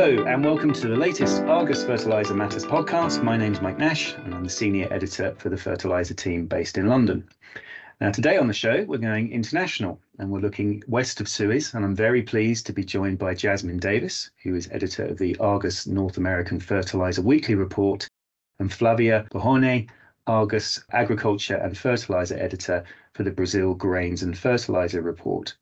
Hello, and welcome to the latest Argus Fertiliser Matters podcast. My name's Mike Nash, and I'm the senior editor for the fertiliser team based in London. Now, today on the show, we're going international and we're looking west of Suez. And I'm very pleased to be joined by Jasmine Davis, who is editor of the Argus North American Fertiliser Weekly Report, and Flavia Bohone, Argus Agriculture and Fertiliser editor for the Brazil Grains and Fertiliser Report.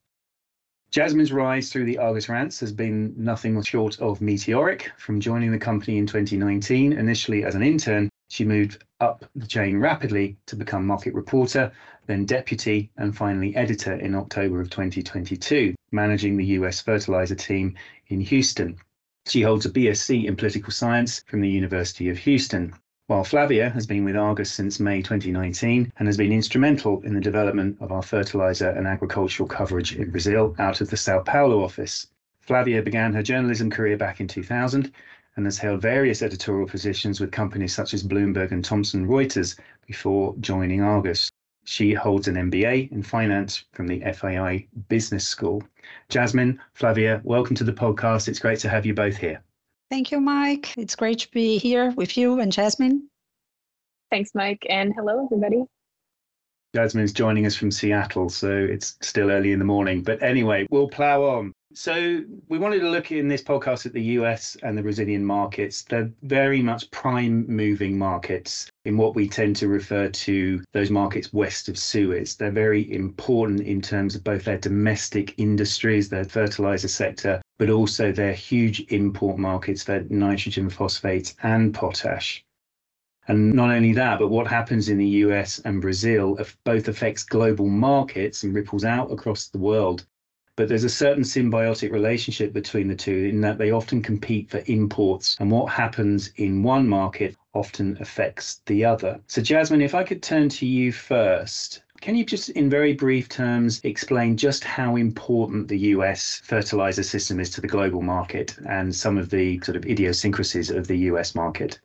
Jasmine's rise through the Argus ranks has been nothing short of meteoric. From joining the company in 2019, initially as an intern, she moved up the chain rapidly to become market reporter, then deputy, and finally editor in October of 2022, managing the US fertilizer team in Houston. She holds a BSc in political science from the University of Houston while Flavia has been with Argus since May 2019 and has been instrumental in the development of our fertilizer and agricultural coverage in Brazil out of the Sao Paulo office. Flavia began her journalism career back in 2000 and has held various editorial positions with companies such as Bloomberg and Thomson Reuters before joining Argus. She holds an MBA in finance from the FAI Business School. Jasmine, Flavia, welcome to the podcast. It's great to have you both here. Thank you, Mike. It's great to be here with you and Jasmine. Thanks, Mike. And hello, everybody. Jasmine's joining us from Seattle, so it's still early in the morning. But anyway, we'll plow on. So, we wanted to look in this podcast at the US and the Brazilian markets. They're very much prime moving markets in what we tend to refer to those markets west of Suez. They're very important in terms of both their domestic industries, their fertilizer sector, but also they're huge import markets for nitrogen, phosphates, and potash. And not only that, but what happens in the US and Brazil both affects global markets and ripples out across the world. But there's a certain symbiotic relationship between the two in that they often compete for imports, and what happens in one market often affects the other. So, Jasmine, if I could turn to you first, can you just, in very brief terms, explain just how important the US fertilizer system is to the global market and some of the sort of idiosyncrasies of the US market?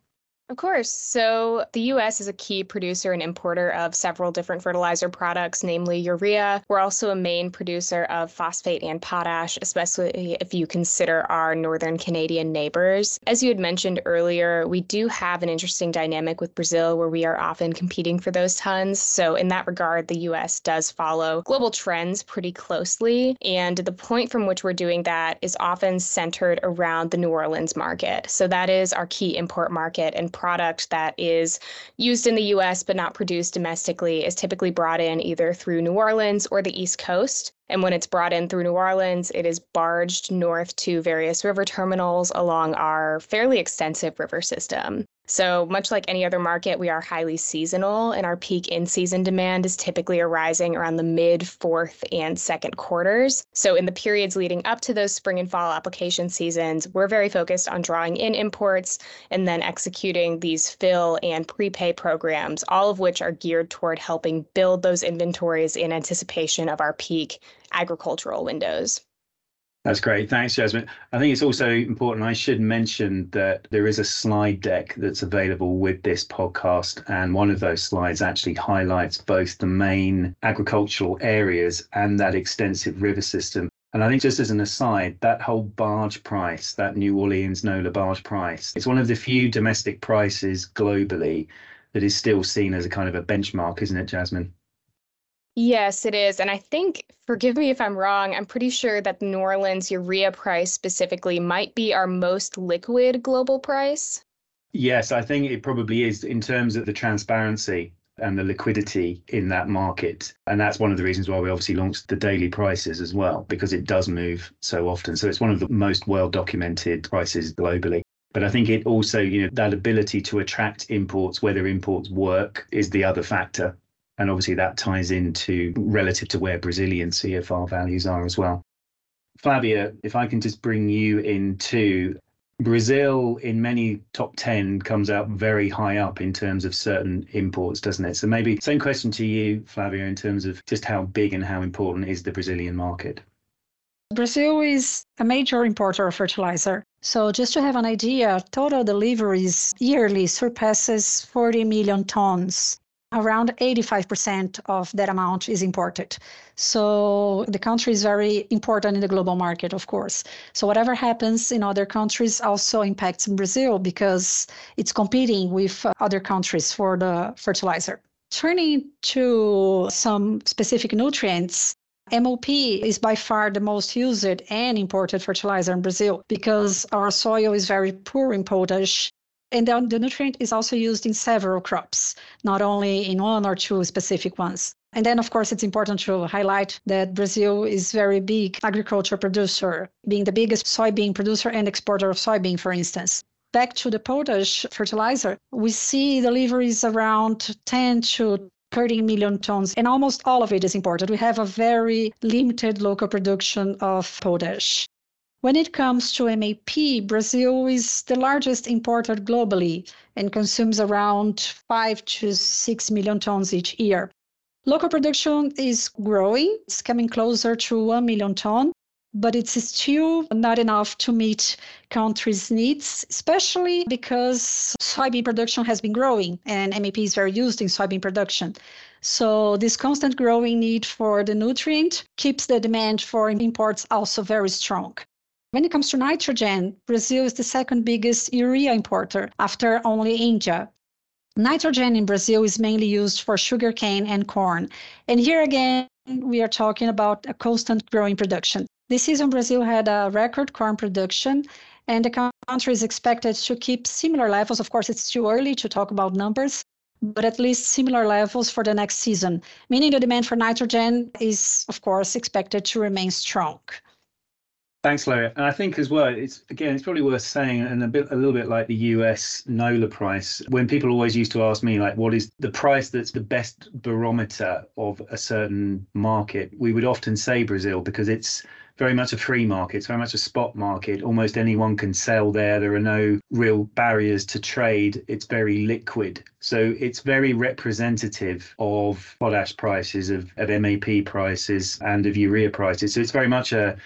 Of course. So, the US is a key producer and importer of several different fertilizer products, namely urea. We're also a main producer of phosphate and potash, especially if you consider our northern Canadian neighbors. As you had mentioned earlier, we do have an interesting dynamic with Brazil where we are often competing for those tons. So, in that regard, the US does follow global trends pretty closely. And the point from which we're doing that is often centered around the New Orleans market. So, that is our key import market and product that is used in the US but not produced domestically is typically brought in either through New Orleans or the East Coast. And when it's brought in through New Orleans, it is barged north to various river terminals along our fairly extensive river system. So, much like any other market, we are highly seasonal, and our peak in season demand is typically arising around the mid, fourth, and second quarters. So, in the periods leading up to those spring and fall application seasons, we're very focused on drawing in imports and then executing these fill and prepay programs, all of which are geared toward helping build those inventories in anticipation of our peak agricultural windows. That's great. Thanks, Jasmine. I think it's also important. I should mention that there is a slide deck that's available with this podcast. And one of those slides actually highlights both the main agricultural areas and that extensive river system. And I think, just as an aside, that whole barge price, that New Orleans NOLA barge price, it's one of the few domestic prices globally that is still seen as a kind of a benchmark, isn't it, Jasmine? Yes, it is. And I think, forgive me if I'm wrong, I'm pretty sure that New Orleans urea price specifically might be our most liquid global price. Yes, I think it probably is in terms of the transparency and the liquidity in that market. And that's one of the reasons why we obviously launched the daily prices as well, because it does move so often. So it's one of the most well documented prices globally. But I think it also, you know, that ability to attract imports, whether imports work, is the other factor. And obviously that ties into relative to where Brazilian CFR values are as well. Flavia, if I can just bring you in too. Brazil, in many top 10, comes out very high up in terms of certain imports, doesn't it? So maybe same question to you, Flavia, in terms of just how big and how important is the Brazilian market? Brazil is a major importer of fertilizer. So just to have an idea, total deliveries yearly surpasses 40 million tons around 85% of that amount is imported. So the country is very important in the global market, of course. So whatever happens in other countries also impacts Brazil because it's competing with other countries for the fertilizer. Turning to some specific nutrients, MOP is by far the most used and imported fertilizer in Brazil because our soil is very poor in potash and the, the nutrient is also used in several crops, not only in one or two specific ones. And then, of course, it's important to highlight that Brazil is very big agriculture producer, being the biggest soybean producer and exporter of soybean, for instance. Back to the potash fertilizer, we see deliveries around 10 to 30 million tons, and almost all of it is imported. We have a very limited local production of potash. When it comes to MAP, Brazil is the largest importer globally and consumes around 5 to 6 million tons each year. Local production is growing, it's coming closer to 1 million ton, but it's still not enough to meet countries' needs, especially because soybean production has been growing and MAP is very used in soybean production. So this constant growing need for the nutrient keeps the demand for imports also very strong. When it comes to nitrogen, Brazil is the second biggest urea importer after only India. Nitrogen in Brazil is mainly used for sugarcane and corn. And here again, we are talking about a constant growing production. This season, Brazil had a record corn production, and the country is expected to keep similar levels. Of course, it's too early to talk about numbers, but at least similar levels for the next season, meaning the demand for nitrogen is, of course, expected to remain strong. Thanks, Larry. And I think as well, it's again, it's probably worth saying, and a bit, a little bit like the US NOLA price. When people always used to ask me, like, what is the price that's the best barometer of a certain market? We would often say Brazil because it's very much a free market. It's very much a spot market. Almost anyone can sell there. There are no real barriers to trade. It's very liquid. So it's very representative of potash prices, of, of MAP prices, and of urea prices. So it's very much a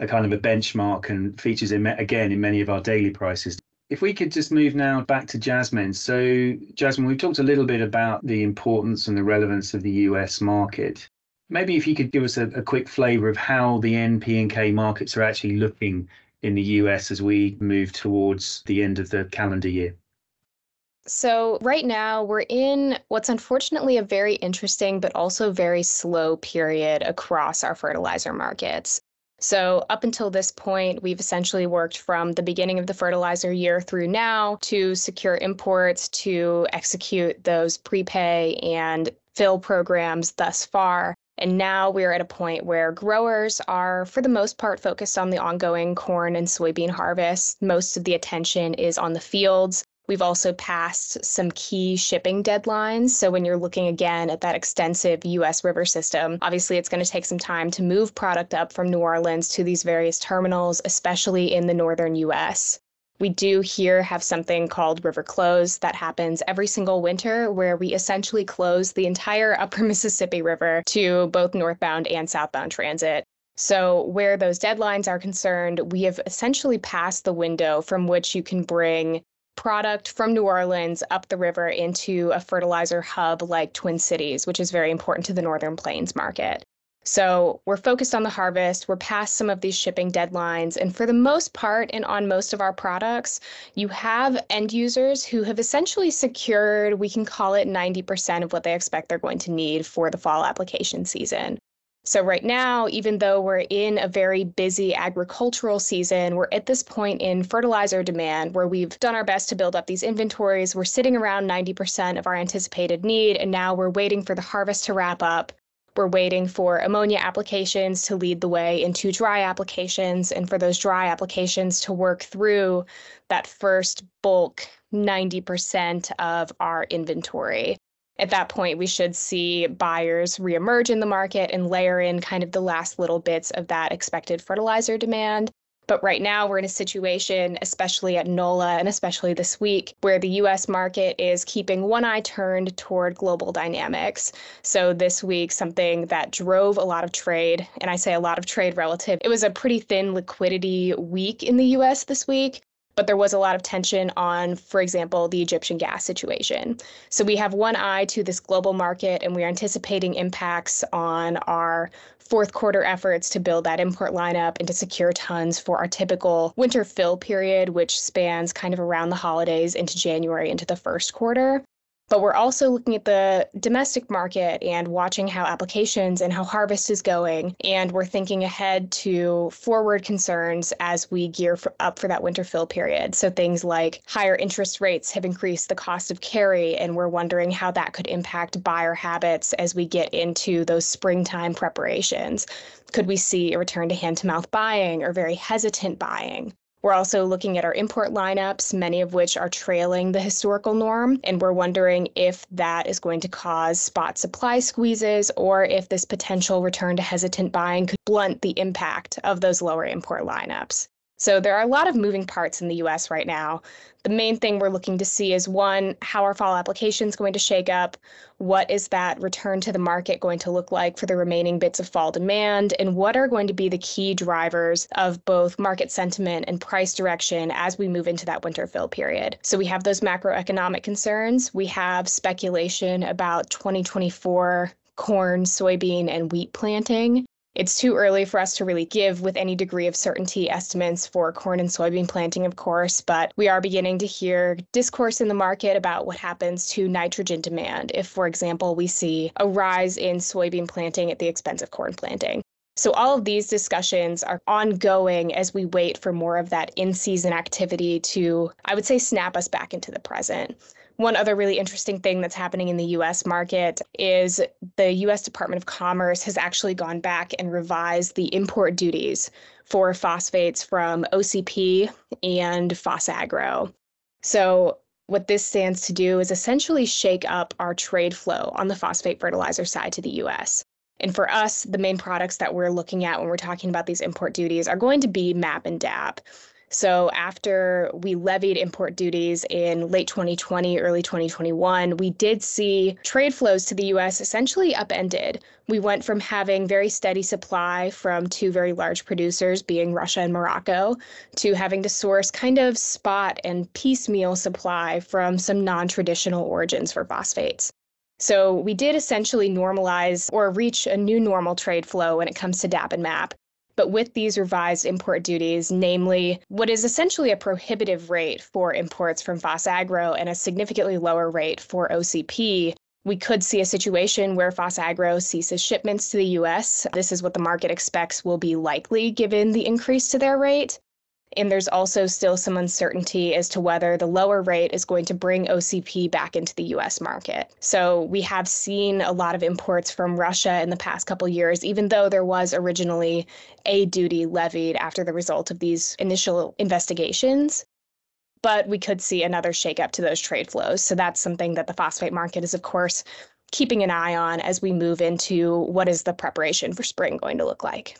a kind of a benchmark and features in again in many of our daily prices. If we could just move now back to Jasmine. So, Jasmine, we've talked a little bit about the importance and the relevance of the US market. Maybe if you could give us a, a quick flavour of how the N, P, and K markets are actually looking in the US as we move towards the end of the calendar year. So, right now, we're in what's unfortunately a very interesting but also very slow period across our fertilizer markets. So, up until this point, we've essentially worked from the beginning of the fertilizer year through now to secure imports, to execute those prepay and fill programs thus far. And now we're at a point where growers are, for the most part, focused on the ongoing corn and soybean harvest. Most of the attention is on the fields. We've also passed some key shipping deadlines. So, when you're looking again at that extensive US river system, obviously it's going to take some time to move product up from New Orleans to these various terminals, especially in the northern US. We do here have something called river close that happens every single winter, where we essentially close the entire upper Mississippi River to both northbound and southbound transit. So, where those deadlines are concerned, we have essentially passed the window from which you can bring product from New Orleans up the river into a fertilizer hub like Twin Cities, which is very important to the Northern Plains market. So we're focused on the harvest. We're past some of these shipping deadlines. And for the most part, and on most of our products, you have end users who have essentially secured, we can call it 90% of what they expect they're going to need for the fall application season. So, right now, even though we're in a very busy agricultural season, we're at this point in fertilizer demand where we've done our best to build up these inventories. We're sitting around 90% of our anticipated need, and now we're waiting for the harvest to wrap up. We're waiting for ammonia applications to lead the way into dry applications, and for those dry applications to work through that first bulk 90% of our inventory at that point, we should see buyers reemerge in the market and layer in kind of the last little bits of that expected fertilizer demand. But right now, we're in a situation, especially at NOLA and especially this week, where the US market is keeping one eye turned toward global dynamics. So, this week, something that drove a lot of trade, and I say a lot of trade relative, it was a pretty thin liquidity week in the US this week but there was a lot of tension on, for example, the Egyptian gas situation. So we have one eye to this global market, and we are anticipating impacts on our fourth quarter efforts to build that import lineup and to secure tons for our typical winter fill period, which spans kind of around the holidays into January into the first quarter. But we're also looking at the domestic market and watching how applications and how harvest is going. And we're thinking ahead to forward concerns as we gear for, up for that winter fill period. So things like higher interest rates have increased the cost of carry, and we're wondering how that could impact buyer habits as we get into those springtime preparations. Could we see a return to hand to mouth buying or very hesitant buying? We're also looking at our import lineups, many of which are trailing the historical norm, and we're wondering if that is going to cause spot supply squeezes or if this potential return to hesitant buying could blunt the impact of those lower import lineups. So there are a lot of moving parts in the US right now. The main thing we're looking to see is one, how our fall applications going to shake up? What is that return to the market going to look like for the remaining bits of fall demand? And what are going to be the key drivers of both market sentiment and price direction as we move into that winter fill period? So we have those macroeconomic concerns. We have speculation about 2024 corn, soybean, and wheat planting. It's too early for us to really give with any degree of certainty estimates for corn and soybean planting, of course, but we are beginning to hear discourse in the market about what happens to nitrogen demand if, for example, we see a rise in soybean planting at the expense of corn planting. So, all of these discussions are ongoing as we wait for more of that in season activity to, I would say, snap us back into the present. One other really interesting thing that's happening in the US market is the US Department of Commerce has actually gone back and revised the import duties for phosphates from OCP and PhosAgro. So, what this stands to do is essentially shake up our trade flow on the phosphate fertilizer side to the US. And for us, the main products that we're looking at when we're talking about these import duties are going to be MAP and DAP. So after we levied import duties in late 2020, early 2021, we did see trade flows to the US essentially upended. We went from having very steady supply from two very large producers, being Russia and Morocco, to having to source kind of spot and piecemeal supply from some non traditional origins for phosphates. So we did essentially normalize or reach a new normal trade flow when it comes to DAP and MAP. But with these revised import duties, namely what is essentially a prohibitive rate for imports from PhosAgro and a significantly lower rate for OCP, we could see a situation where PhosAgro ceases shipments to the US. This is what the market expects will be likely given the increase to their rate. And there's also still some uncertainty as to whether the lower rate is going to bring OCP back into the US market. So we have seen a lot of imports from Russia in the past couple years, even though there was originally a duty levied after the result of these initial investigations. But we could see another shakeup to those trade flows. So that's something that the phosphate market is, of course, keeping an eye on as we move into what is the preparation for spring going to look like.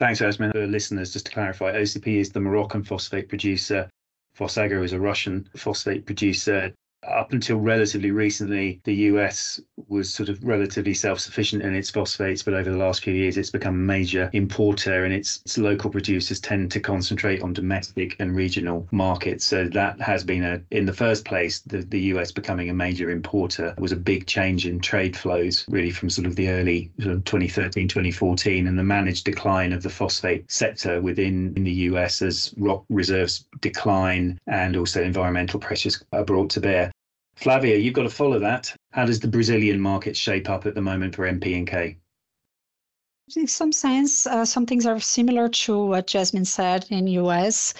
Thanks, Esme. For listeners, just to clarify, OCP is the Moroccan phosphate producer. PhosAgro is a Russian phosphate producer up until relatively recently, the US was sort of relatively self sufficient in its phosphates, but over the last few years, it's become a major importer and its, its, local producers tend to concentrate on domestic and regional markets. So that has been a, in the first place, the, the US becoming a major importer was a big change in trade flows, really from sort of the early sort of 2013, 2014, and the managed decline of the phosphate sector within in the US as rock reserves decline and also environmental pressures are brought to bear. Flavia, you've got to follow that. How does the Brazilian market shape up at the moment for NP and K? In some sense, uh, some things are similar to what Jasmine said in US.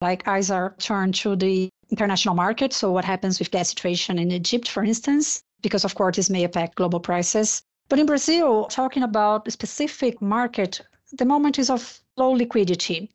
Like eyes are turned to the international market. So what happens with gas situation in Egypt, for instance, because of course this may affect global prices. But in Brazil, talking about a specific market, the moment is of low liquidity.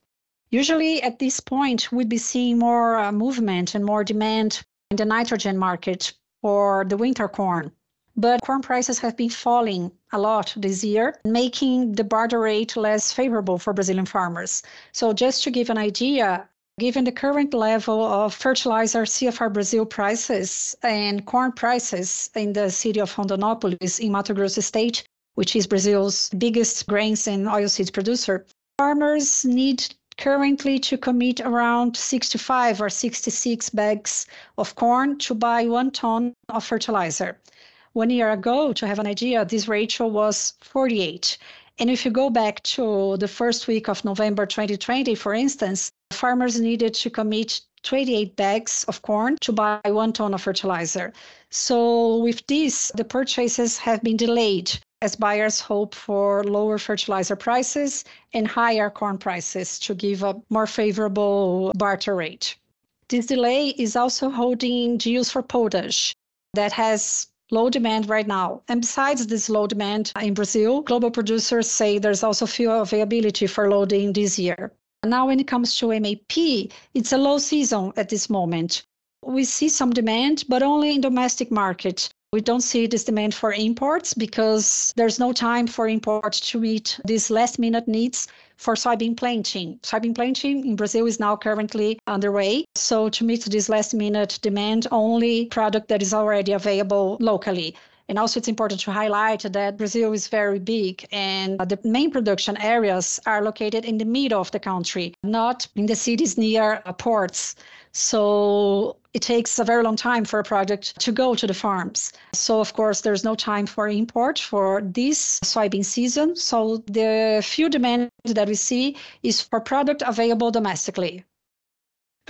Usually at this point, we'd be seeing more uh, movement and more demand in the nitrogen market for the winter corn. But corn prices have been falling a lot this year, making the barter rate less favorable for Brazilian farmers. So, just to give an idea, given the current level of fertilizer CFR Brazil prices and corn prices in the city of Rondonópolis in Mato Grosso state, which is Brazil's biggest grains and oilseeds producer, farmers need currently to commit around 65 or 66 bags of corn to buy one ton of fertilizer. One year ago, to have an idea, this ratio was 48. And if you go back to the first week of November 2020, for instance, farmers needed to commit 28 bags of corn to buy one ton of fertilizer. So, with this, the purchases have been delayed as buyers hope for lower fertilizer prices and higher corn prices to give a more favorable barter rate. This delay is also holding deals for potash that has low demand right now. And besides this low demand in Brazil, global producers say there's also fuel availability for loading this year. Now, when it comes to MAP, it's a low season at this moment. We see some demand, but only in domestic market. We don't see this demand for imports because there's no time for imports to meet these last minute needs for soybean planting. Soybean planting in Brazil is now currently underway. So to meet this last minute demand, only product that is already available locally. And also, it's important to highlight that Brazil is very big and uh, the main production areas are located in the middle of the country, not in the cities near uh, ports. So it takes a very long time for a product to go to the farms. So, of course, there's no time for import for this soybean season. So, the few demand that we see is for product available domestically.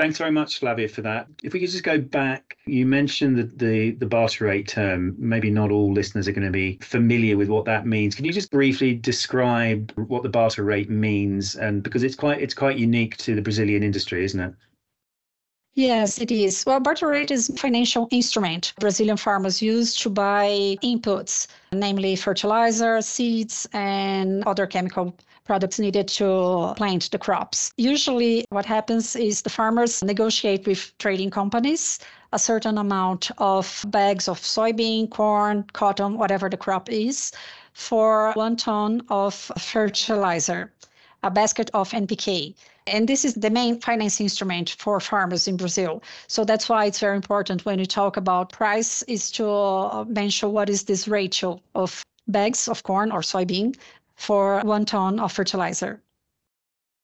Thanks very much, Flavia, for that. If we could just go back, you mentioned the, the, the barter rate term. Maybe not all listeners are going to be familiar with what that means. Can you just briefly describe what the barter rate means? And because it's quite it's quite unique to the Brazilian industry, isn't it? Yes, it is. Well, barter rate is a financial instrument Brazilian farmers use to buy inputs, namely fertilizer, seeds, and other chemical products needed to plant the crops. Usually, what happens is the farmers negotiate with trading companies a certain amount of bags of soybean, corn, cotton, whatever the crop is, for one ton of fertilizer, a basket of NPK. And this is the main finance instrument for farmers in Brazil. So that's why it's very important when you talk about price is to uh, mention what is this ratio of bags of corn or soybean for one ton of fertilizer.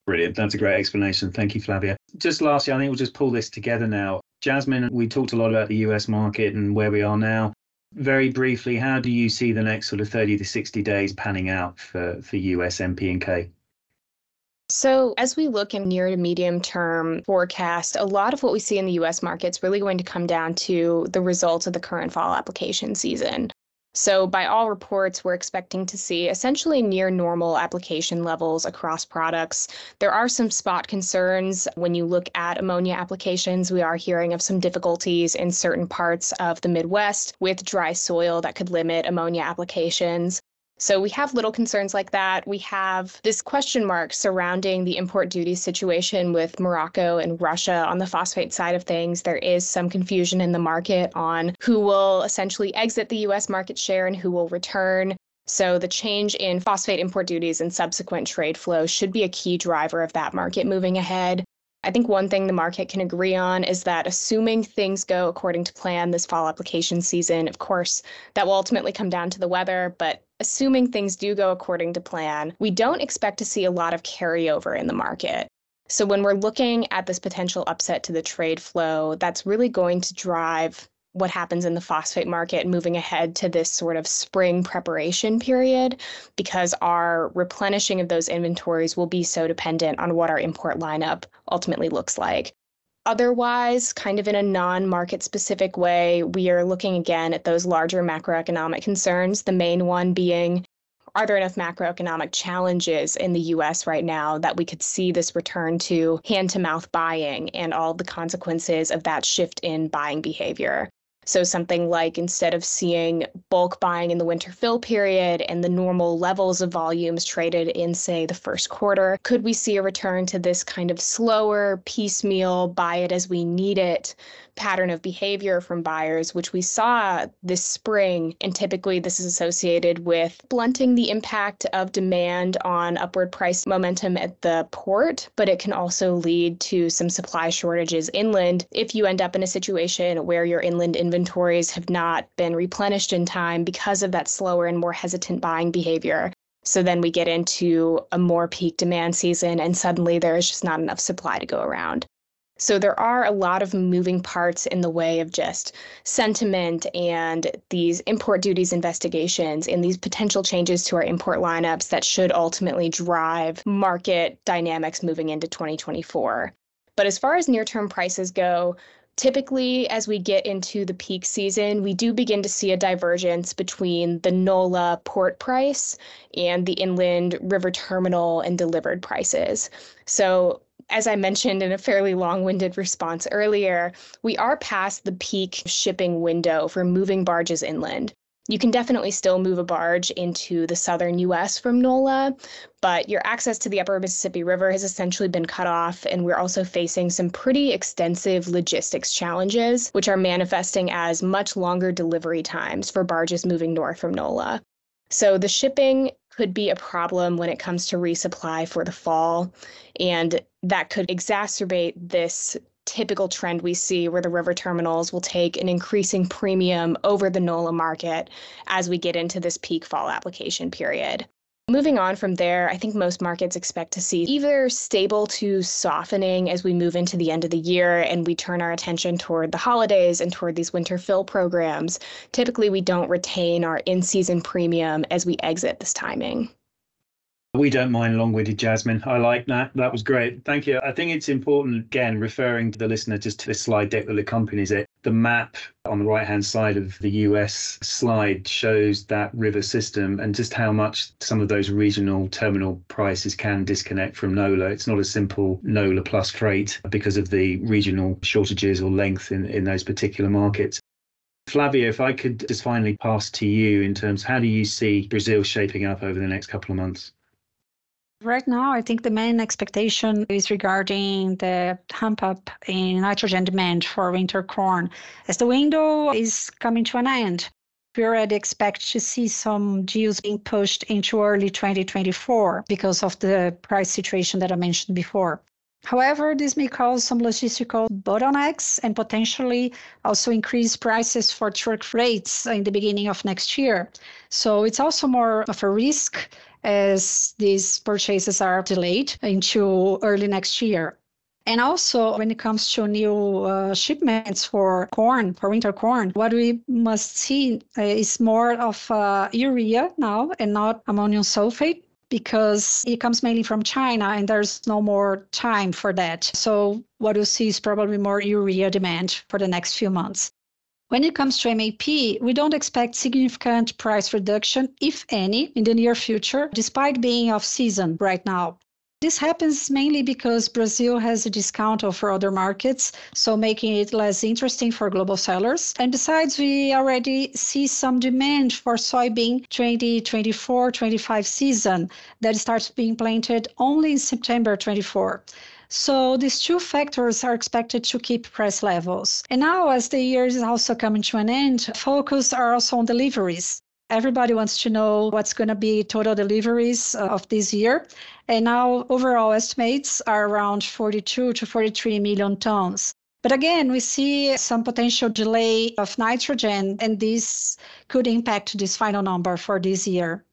Brilliant. That's a great explanation. Thank you, Flavia. Just lastly, I think we'll just pull this together now. Jasmine, we talked a lot about the US market and where we are now. Very briefly, how do you see the next sort of 30 to 60 days panning out for, for US NP and K? So, as we look in near to medium term forecast, a lot of what we see in the US market is really going to come down to the results of the current fall application season. So, by all reports, we're expecting to see essentially near normal application levels across products. There are some spot concerns when you look at ammonia applications. We are hearing of some difficulties in certain parts of the Midwest with dry soil that could limit ammonia applications. So we have little concerns like that. We have this question mark surrounding the import duty situation with Morocco and Russia on the phosphate side of things. There is some confusion in the market on who will essentially exit the US market share and who will return. So the change in phosphate import duties and subsequent trade flows should be a key driver of that market moving ahead. I think one thing the market can agree on is that assuming things go according to plan this fall application season, of course, that will ultimately come down to the weather, but assuming things do go according to plan, we don't expect to see a lot of carryover in the market. So when we're looking at this potential upset to the trade flow, that's really going to drive what happens in the phosphate market moving ahead to this sort of spring preparation period because our replenishing of those inventories will be so dependent on what our import lineup ultimately looks like. Otherwise, kind of in a non market specific way, we are looking again at those larger macroeconomic concerns, the main one being are there enough macroeconomic challenges in the US right now that we could see this return to hand to mouth buying and all the consequences of that shift in buying behavior? So, something like instead of seeing bulk buying in the winter fill period and the normal levels of volumes traded in, say, the first quarter, could we see a return to this kind of slower, piecemeal, buy it as we need it pattern of behavior from buyers, which we saw this spring. And typically, this is associated with blunting the impact of demand on upward price momentum at the port, but it can also lead to some supply shortages inland if you end up in a situation where your inland inventories have not been replenished in time because of that slower and more hesitant buying behavior. So then we get into a more peak demand season, and suddenly there is just not enough supply to go around. So there are a lot of moving parts in the way of just sentiment and these import duties investigations and these potential changes to our import lineups that should ultimately drive market dynamics moving into 2024. But as far as near term prices go, typically as we get into the peak season, we do begin to see a divergence between the NOLA port price and the inland river terminal and delivered prices. So as I mentioned in a fairly long winded response earlier, we are past the peak shipping window for moving barges inland. You can definitely still move a barge into the southern US from NOLA, but your access to the upper Mississippi River has essentially been cut off, and we're also facing some pretty extensive logistics challenges, which are manifesting as much longer delivery times for barges moving north from NOLA. So the shipping could be a problem when it comes to resupply for the fall. And that could exacerbate this typical trend we see where the river terminals will take an increasing premium over the NOLA market as we get into this peak fall application period. Moving on from there, I think most markets expect to see either stable to softening as we move into the end of the year and we turn our attention toward the holidays and toward these winter fill programs. Typically, we don't retain our in season premium as we exit this timing. We don't mind long winded Jasmine. I like that. That was great. Thank you. I think it's important, again, referring to the listener just to the slide deck that accompanies it. The map on the right hand side of the US slide shows that river system and just how much some of those regional terminal prices can disconnect from NOLA. It's not a simple NOLA plus freight because of the regional shortages or length in, in those particular markets. Flavio, if I could just finally pass to you in terms, how do you see Brazil shaping up over the next couple of months? Right now, I think the main expectation is regarding the hump up in nitrogen demand for winter corn. As the window is coming to an end, we already expect to see some deals being pushed into early 2024 because of the price situation that I mentioned before. However, this may cause some logistical bottlenecks and potentially also increase prices for truck rates in the beginning of next year. So it's also more of a risk as these purchases are delayed into early next year. And also, when it comes to new uh, shipments for corn, for winter corn, what we must see uh, is more of uh, urea now and not ammonium sulfate because it comes mainly from China and there's no more time for that. So, what we'll see is probably more urea demand for the next few months. When it comes to MAP, we don't expect significant price reduction, if any, in the near future, despite being off season right now. This happens mainly because Brazil has a discount over other markets, so making it less interesting for global sellers. And besides, we already see some demand for soybean 2024-25 season that starts being planted only in September 24. So these two factors are expected to keep price levels. And now, as the year is also coming to an end, focus are also on deliveries. Everybody wants to know what's going to be total deliveries of this year. And now overall estimates are around 42 to 43 million tons. But again, we see some potential delay of nitrogen, and this could impact this final number for this year.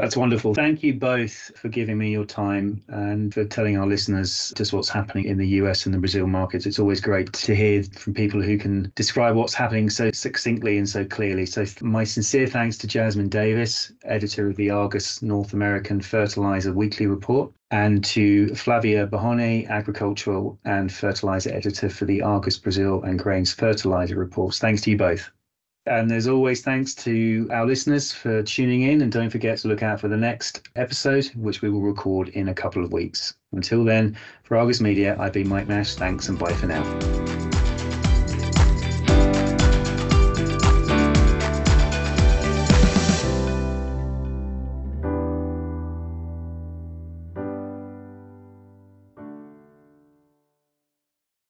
That's wonderful. Thank you both for giving me your time and for telling our listeners just what's happening in the US and the Brazil markets. It's always great to hear from people who can describe what's happening so succinctly and so clearly. So, my sincere thanks to Jasmine Davis, editor of the Argus North American Fertilizer Weekly Report, and to Flavia Bohone, agricultural and fertilizer editor for the Argus Brazil and Grains Fertilizer Reports. Thanks to you both. And as always, thanks to our listeners for tuning in. And don't forget to look out for the next episode, which we will record in a couple of weeks. Until then, for Argus Media, I've been Mike Nash. Thanks and bye for now.